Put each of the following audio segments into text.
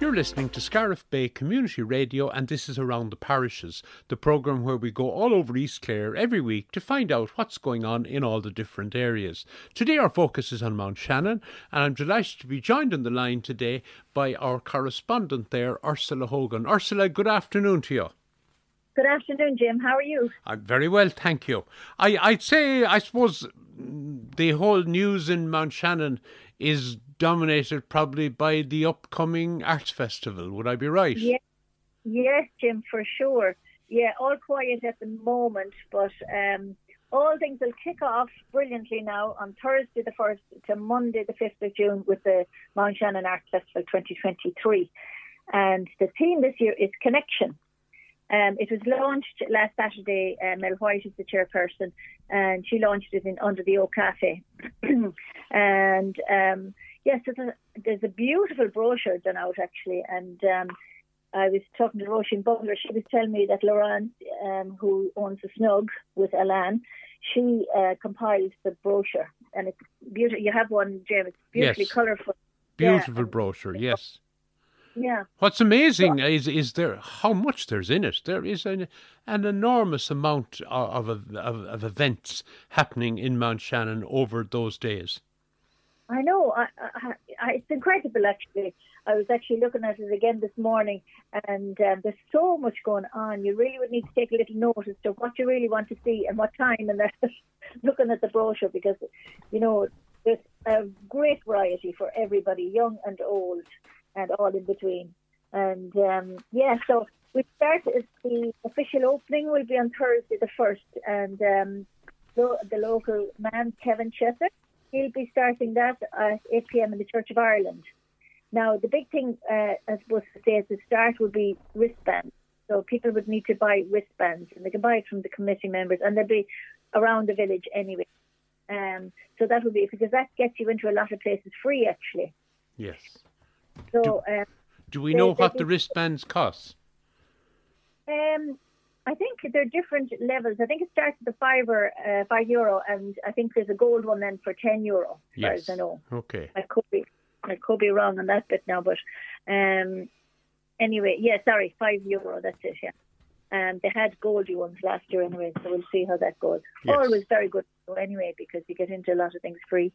You're listening to Scariff Bay Community Radio, and this is Around the Parishes, the programme where we go all over East Clare every week to find out what's going on in all the different areas. Today, our focus is on Mountshannon, and I'm delighted to be joined on the line today by our correspondent there, Ursula Hogan. Ursula, good afternoon to you. Good afternoon, Jim. How are you? I'm very well, thank you. I, I'd say, I suppose, the whole news in Mountshannon is dominated probably by the upcoming arts festival. Would I be right? Yes, yes, Jim, for sure. Yeah, all quiet at the moment, but um, all things will kick off brilliantly now on Thursday the 1st to Monday the 5th of June with the Mountshannon Arts Festival 2023. And the theme this year is Connection. Um, it was launched last Saturday. Uh, Mel White is the chairperson, and she launched it in under the Oak Cafe. and um, yes, there's a, there's a beautiful brochure done out actually, and um, I was talking to Roisin Butler. She was telling me that Laurent, um, who owns the Snug with Alan, she uh, compiled the brochure, and it's beautiful. You have one, Jim. It's beautifully Yes. colourful. Beautiful Yeah. brochure, yes. Yeah. What's amazing is is there how much there's in it. There is an an enormous amount of of, of, of events happening in Mountshannon over those days. I know. I, I, I, it's incredible, actually. I was actually looking at it again this morning, and um, there's so much going on. You really would need to take a little notice to what you really want to see and what time, and that looking at the brochure because, you know, there's a great variety for everybody, young and old, and all in between. And um, yeah, so we start the official opening will be on Thursday the first, and um, lo- the local man Kevin Chesser he'll be starting that at 8 p.m. in the Church of Ireland. Now, the big thing, uh, I suppose, to say at the start would be wristbands. So people would need to buy wristbands, and they can buy it from the committee members, and they'll be around the village anyway. Um, so that would be because that gets you into a lot of places free, actually. Yes. So um, Do we know they what do- the wristbands cost? Um, I think there are different levels. I think it starts at the five or uh, five euro, and I think there's a gold one then for ten euro, as Yes. as I know. Okay. I could be, I could be wrong on that bit now, but um, anyway, yeah, sorry, five euro. That's it. Yeah. Um, they had goldy ones last year anyway, so we'll see how that goes. Yes. Always very good anyway because you get into a lot of things free.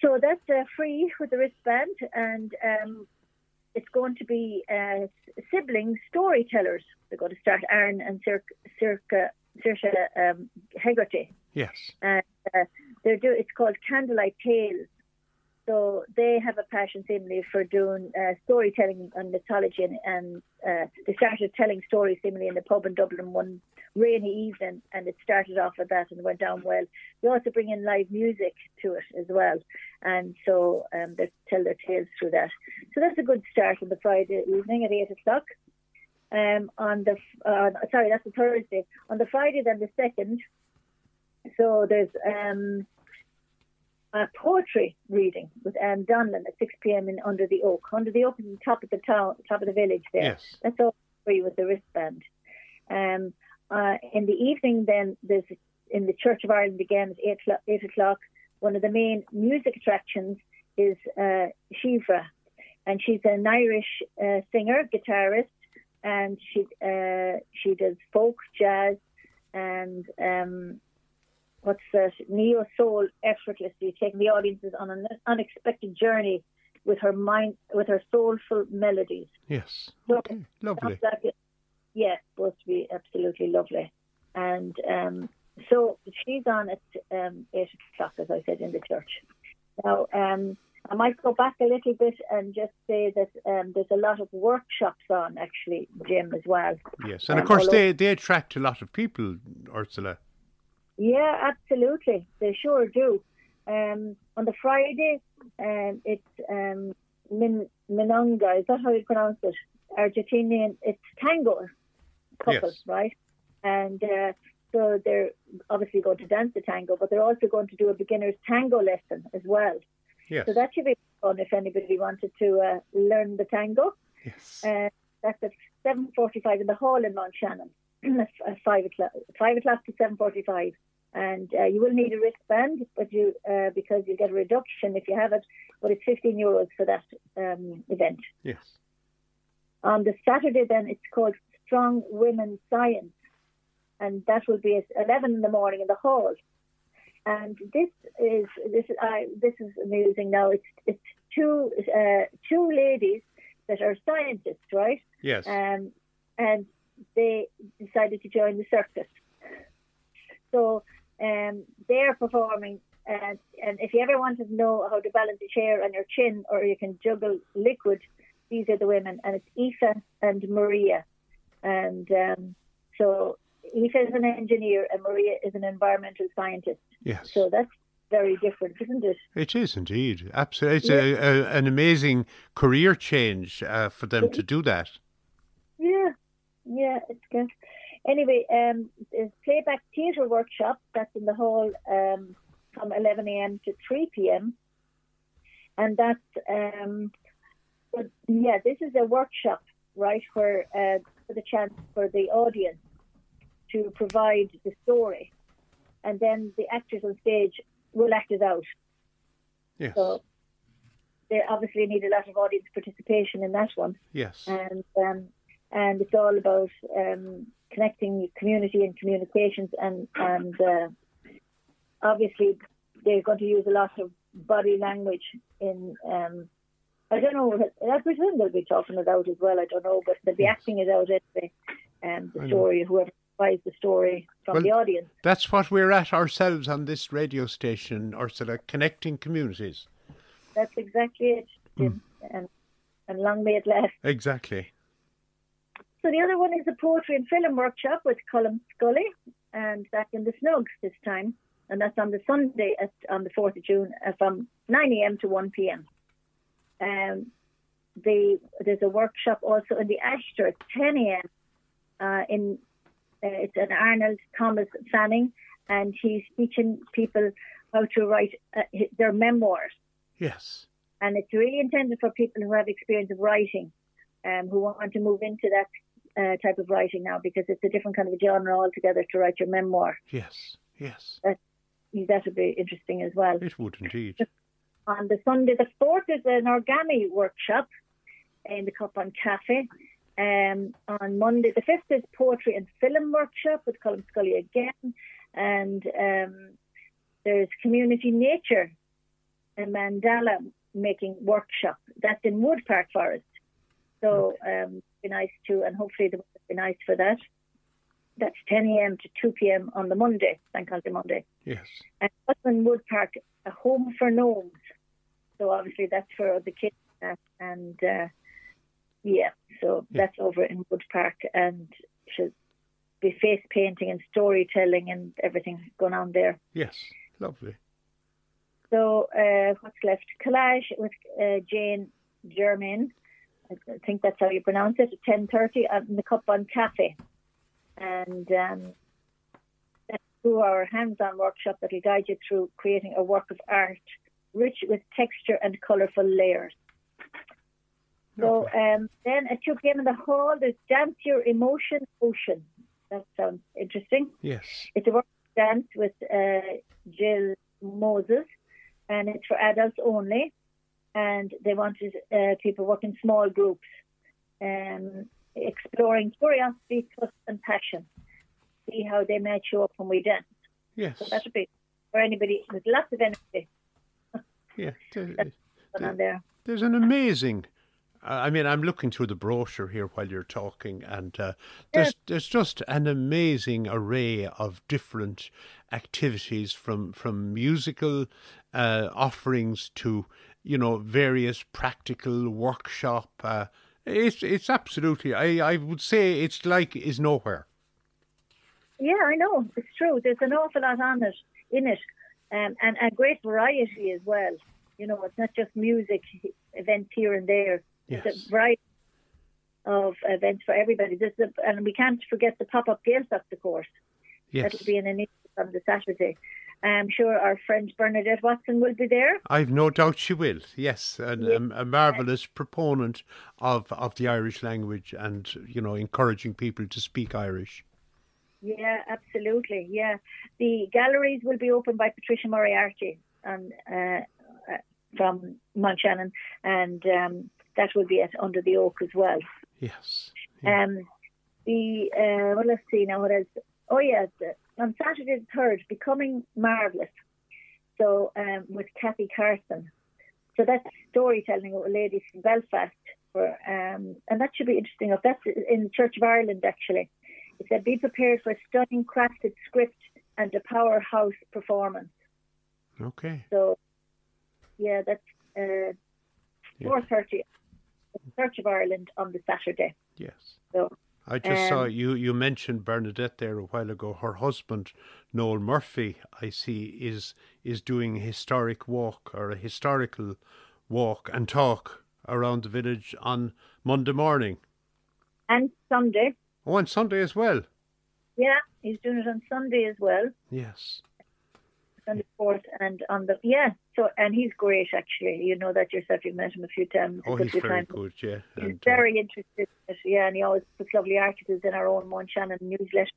So that's uh, free with the wristband, and um, it's going to be uh, sibling storytellers. They're going to start Aaron and Circa, Circa, Circa um, Hegarty Yes. and uh, they're do. It's called Candlelight Tales. So they have a passion seemingly for doing uh, storytelling and mythology, and, and uh, they started telling stories seemingly in the pub in Dublin one rainy evening, and it started off with that and went down well. They also bring in live music to it as well, and so um, they tell their tales through that. So that's a good start on the Friday evening at eight o'clock. Um, on the uh, sorry, that's the Thursday. On the Friday, then the second, so there's um, a poetry reading with Anne Donlan at 6 p.m. in Under the Oak. Under the Oak is the top of the town, top of the village there. Yes. That's all free with the wristband. Um, uh, in the evening, then there's in the Church of Ireland again at eight o'clock. Eight o'clock one of the main music attractions is uh, Síomha, and she's an Irish uh, singer, guitarist, and she uh, she does folk, jazz, and um, what's that? Neo soul effortlessly, taking the audiences on an unexpected journey with her mind, with her soulful melodies. Yes. So Okay. Lovely. Like it- yeah, supposed to be absolutely lovely. And um, so she's on at um, 8 o'clock, as I said, in the church. Now, um, I might go back a little bit and just say that um, there's a lot of workshops on, actually, Jim, as well. Yes. And of um, course, all they, they attract a lot of people, Ursula. Yeah, absolutely. They sure do. Um, on the Friday, um, it's um, Min- Minonga. Is that how you pronounce it? Argentinian. It's tango couple, Yes. right? And uh, so they're obviously going to dance the tango, but they're also going to do a beginner's tango lesson as well. Yes. So that should be fun if anybody wanted to uh, learn the tango. yes. Uh, that's at seven forty-five in the hall in Mountshannon. five o'clock, five o'clock to seven forty-five, and uh, you will need a wristband, but you uh, because you get a reduction if you have it, but it's fifteen euros for that um, event. yes. On the Saturday, then it's called Strong Women Science, and that will be at 11 in the morning in the hall. And this is this uh, this is amusing. Now it's it's two uh, two ladies that are scientists, right? Yes. Um, and they decided to join the circus. So um, they're performing. And, and if you ever wanted to know how to balance a chair on your chin or you can juggle liquid, these are the women. And it's Aoife and Maria. And um, so Aoife is an engineer and Maria is an environmental scientist. Yes. So that's very different, isn't it? It is indeed. Absolutely. It's a, a, an amazing career change uh, for them to do that. Yeah, yeah, it's good. Anyway, um, there's playback theatre workshop that's in the hall um, from 11 a.m. to 3 p.m. And that's, um, but yeah, this is a workshop, right, where uh, for the chance for the audience to provide the story, and then the actors on stage will act it out. Yes. So they obviously need a lot of audience participation in that one yes. and um, and it's all about um, connecting community and communications and and uh, obviously they're going to use a lot of body language in um, I don't know I presume they'll be talking it out as well I don't know but they'll be acting it out anyway um, the story whoever buys the story from Well- the audience That's what we're at ourselves on this radio station, Ursula, connecting communities. that's exactly it Jim. and and long may it last Exactly. So the other one is a poetry and film workshop with Colin Scully, and that's in the Snugs this time, and that's on the Sunday at, on the 4th of June uh, from 9 a.m. to 1 p.m. Um, the, there's a workshop also in the Ashter at 10 a.m. Uh, in uh, it's an Arnold Thomas Fanning, and he's teaching people how to write uh, their memoirs Yes. and it's really intended for people who have experience of writing, um, who want to move into that uh, type of writing now because it's a different kind of a genre altogether to write your memoir. Yes. Yes. That would be interesting as well. It would indeed. On the Sunday the fourth is an origami workshop in the Cup on Cafe. Um, on Monday the fifth is poetry and film workshop with Colin Scully again, and um, there's community nature, and mandala making workshop. That's in Wood Park Forest. So um, be nice too, and hopefully the weather will be nice for that. That's 10 a.m. to 2 p.m. on the Monday, St. Holiday Monday. Yes. And Wood Park, a home for gnomes. So obviously that's for the kids. And uh, yeah, so Yeah. that's over in Wood Park and should be face painting and storytelling and everything going on there. Yes. Lovely. So uh, what's left? Collage with uh, Jane Germain. I think that's how you pronounce it. At ten thirty in the Cup on Cafe, and um, that's through our hands-on workshop that will guide you through creating a work of art rich with texture and colourful layers. So um, then at 2 p.m. in the hall, there's Dance Your Emotion Ocean. That sounds interesting. Yes. It's a work dance with uh, Jill Moses, and it's for adults only. And they wanted uh, people work in small groups, um, exploring curiosity, trust, and passion. See how they match you up when we dance. Yes. So that would be for anybody with lots of energy Yeah. There- there. There's an amazing. I mean, I'm looking through the brochure here while you're talking, and uh, there's there's just an amazing array of different activities from from musical uh, offerings to you know various practical workshop. Uh, it's it's absolutely. I I would say it's like is nowhere. Yeah, I know. It's true. There's an awful lot on it, in it, um, and a great variety as well. You know, it's not just music events here and there. Yes. There's a variety of events for everybody. There's a, and we can't forget the pop-up Gaeltacht, of course. Yes. That'll be in an on the Saturday. I'm sure our friend Bernadette Watson will be there. I've no doubt she will. Yes, and a, a marvelous proponent of of the Irish language, and you know, encouraging people to speak Irish. Yeah, absolutely. Yeah, the galleries will be opened by Patricia Moriarty and uh, uh, from Mountshannon, and um, that will be at Under the Oak as well. Yes. Yeah. Um, the uh, well, let's see now what else. Oh yeah, on Saturday the third, becoming marvelous. So um, with Kathy Carson. So that's storytelling with ladies from Belfast. For um, and that should be interesting. If that's in the Church of Ireland, actually, it said be prepared for a stunning crafted script and a powerhouse performance. Okay. So, yeah, that's uh, four thirty. Church of Ireland on the Saturday. Yes. So I just um, saw you. You mentioned Bernadette there a while ago. Her husband, Noel Murphy, I see, is is doing a historic walk or a historical walk and talk around the village on Monday morning. And Sunday. Oh, and Sunday as well. Yeah, he's doing it on Sunday as well. Yes. Sunday fourth, and on the yeah. So and he's great actually. You know that yourself. You've met him a few times. Oh, he's very good. Yeah. He's and, very uh, interested. In it, yeah, and he always puts lovely articles in our own Mountshannon newsletter.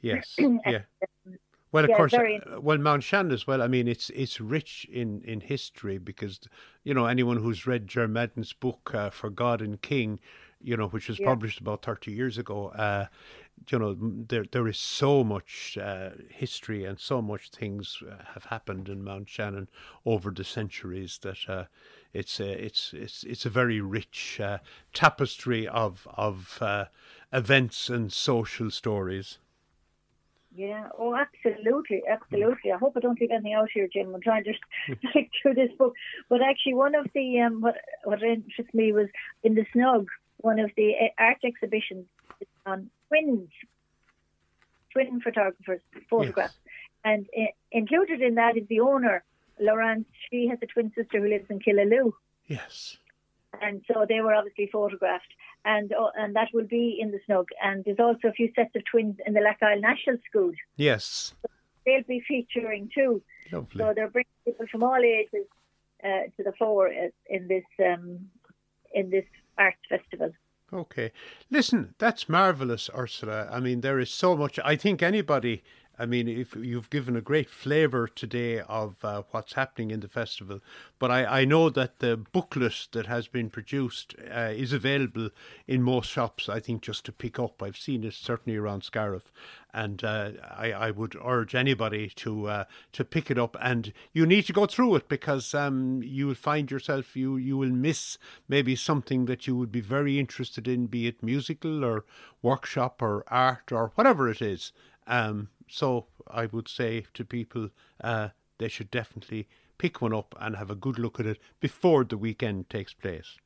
Yes. yeah. Um, well, of yeah, course, uh, well, Mountshannon as well. I mean, it's it's rich in, in history because, you know, anyone who's read Ger Madden's book uh, For God and King, you know, which was yeah. published about thirty years ago, uh, you know, there there is so much uh, history and so much things uh, have happened in Mountshannon over the centuries that uh, it's a, it's it's it's a very rich tapestry of of events and social stories. Yeah, oh, absolutely, absolutely. I hope I don't leave anything out here, Jim. I'm trying to stick through this book, but actually, one of the um, what what interests me was in the snug, one of the uh, art exhibitions on twins, twin photographers photographs, yes. and uh, included in that is the owner, Laurence. She has a twin sister who lives in Killaloe. Yes. And so they were obviously photographed and uh, and that will be in the snug. And there's also a few sets of twins in the Lakyle National School. Yes, so they'll be featuring too. Lovely. So they're bringing people from all ages uh, to the fore in this um, in this arts festival. Okay, listen, that's marvelous, Ursula. I mean, there is so much. I think anybody I mean, if you've given a great flavour today of uh, what's happening in the festival, but I, I know that the booklet that has been produced uh, is available in most shops. I think just to pick up. I've seen it certainly around Scariff, and uh, I, I would urge anybody to uh, to pick it up. And you need to go through it because um, you will find yourself you you will miss maybe something that you would be very interested in, be it musical or workshop or art or whatever it is. Um, so I would say to people, uh, they should definitely pick one up and have a good look at it before the weekend takes place.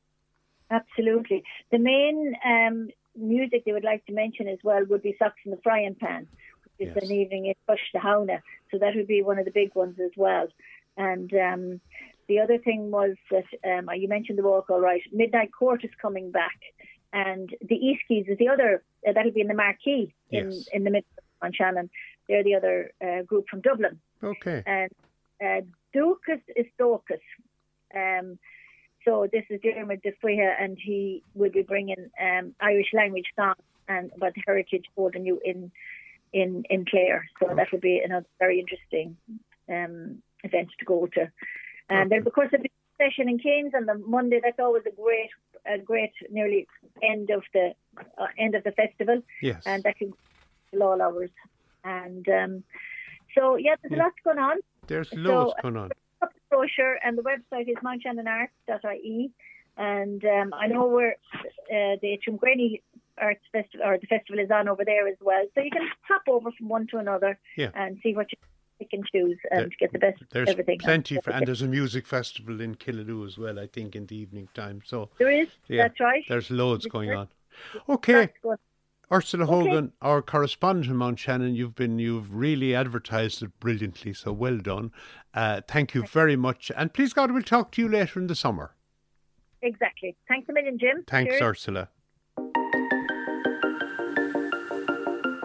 Absolutely. The main um, music they would like to mention as well would be Socks in the Frying Pan, which is yes. an evening in Pushtahauna. So that would be one of the big ones as well. And um, the other thing was that um, you mentioned the walk, all right. Midnight Court is coming back, and the Easkies is the other. Uh, that'll be in the Marquee in yes. in the mid on Shannon. They're the other uh, group from Dublin. Okay. And uh, Dukas is Dokas. Um, so this is Dermot DeFuya, and he will be bringing um, Irish language songs and about the heritage for the new in in in Clare. So that will be another very interesting um, event to go to. And there's of course a session in Keynes on the Monday. That's always a great a great nearly end of the uh, end of the festival. Yes. And that can all hours. And um, so, yeah, there's yeah. a lot going on. There's loads so, going on. The brochure and the website is mountshannonarts.ie. And um, I know we're uh, the Tuamgraney Arts Festival or the festival is on over there as well. So you can hop over from one to another yeah. and see what you pick and choose and there, get the best there's everything. Plenty for, and there's a music festival in Killaloe as well, I think, in the evening time. So there is. Yeah, that's right. There's loads going on. Okay. Ursula okay. Hogan, our correspondent in Mountshannon, you've been you've really advertised it brilliantly, so well done. Uh, thank you very much, and please God, we'll talk to you later in the summer. Exactly. Thanks a million, Jim. Thanks, Cheers. Ursula.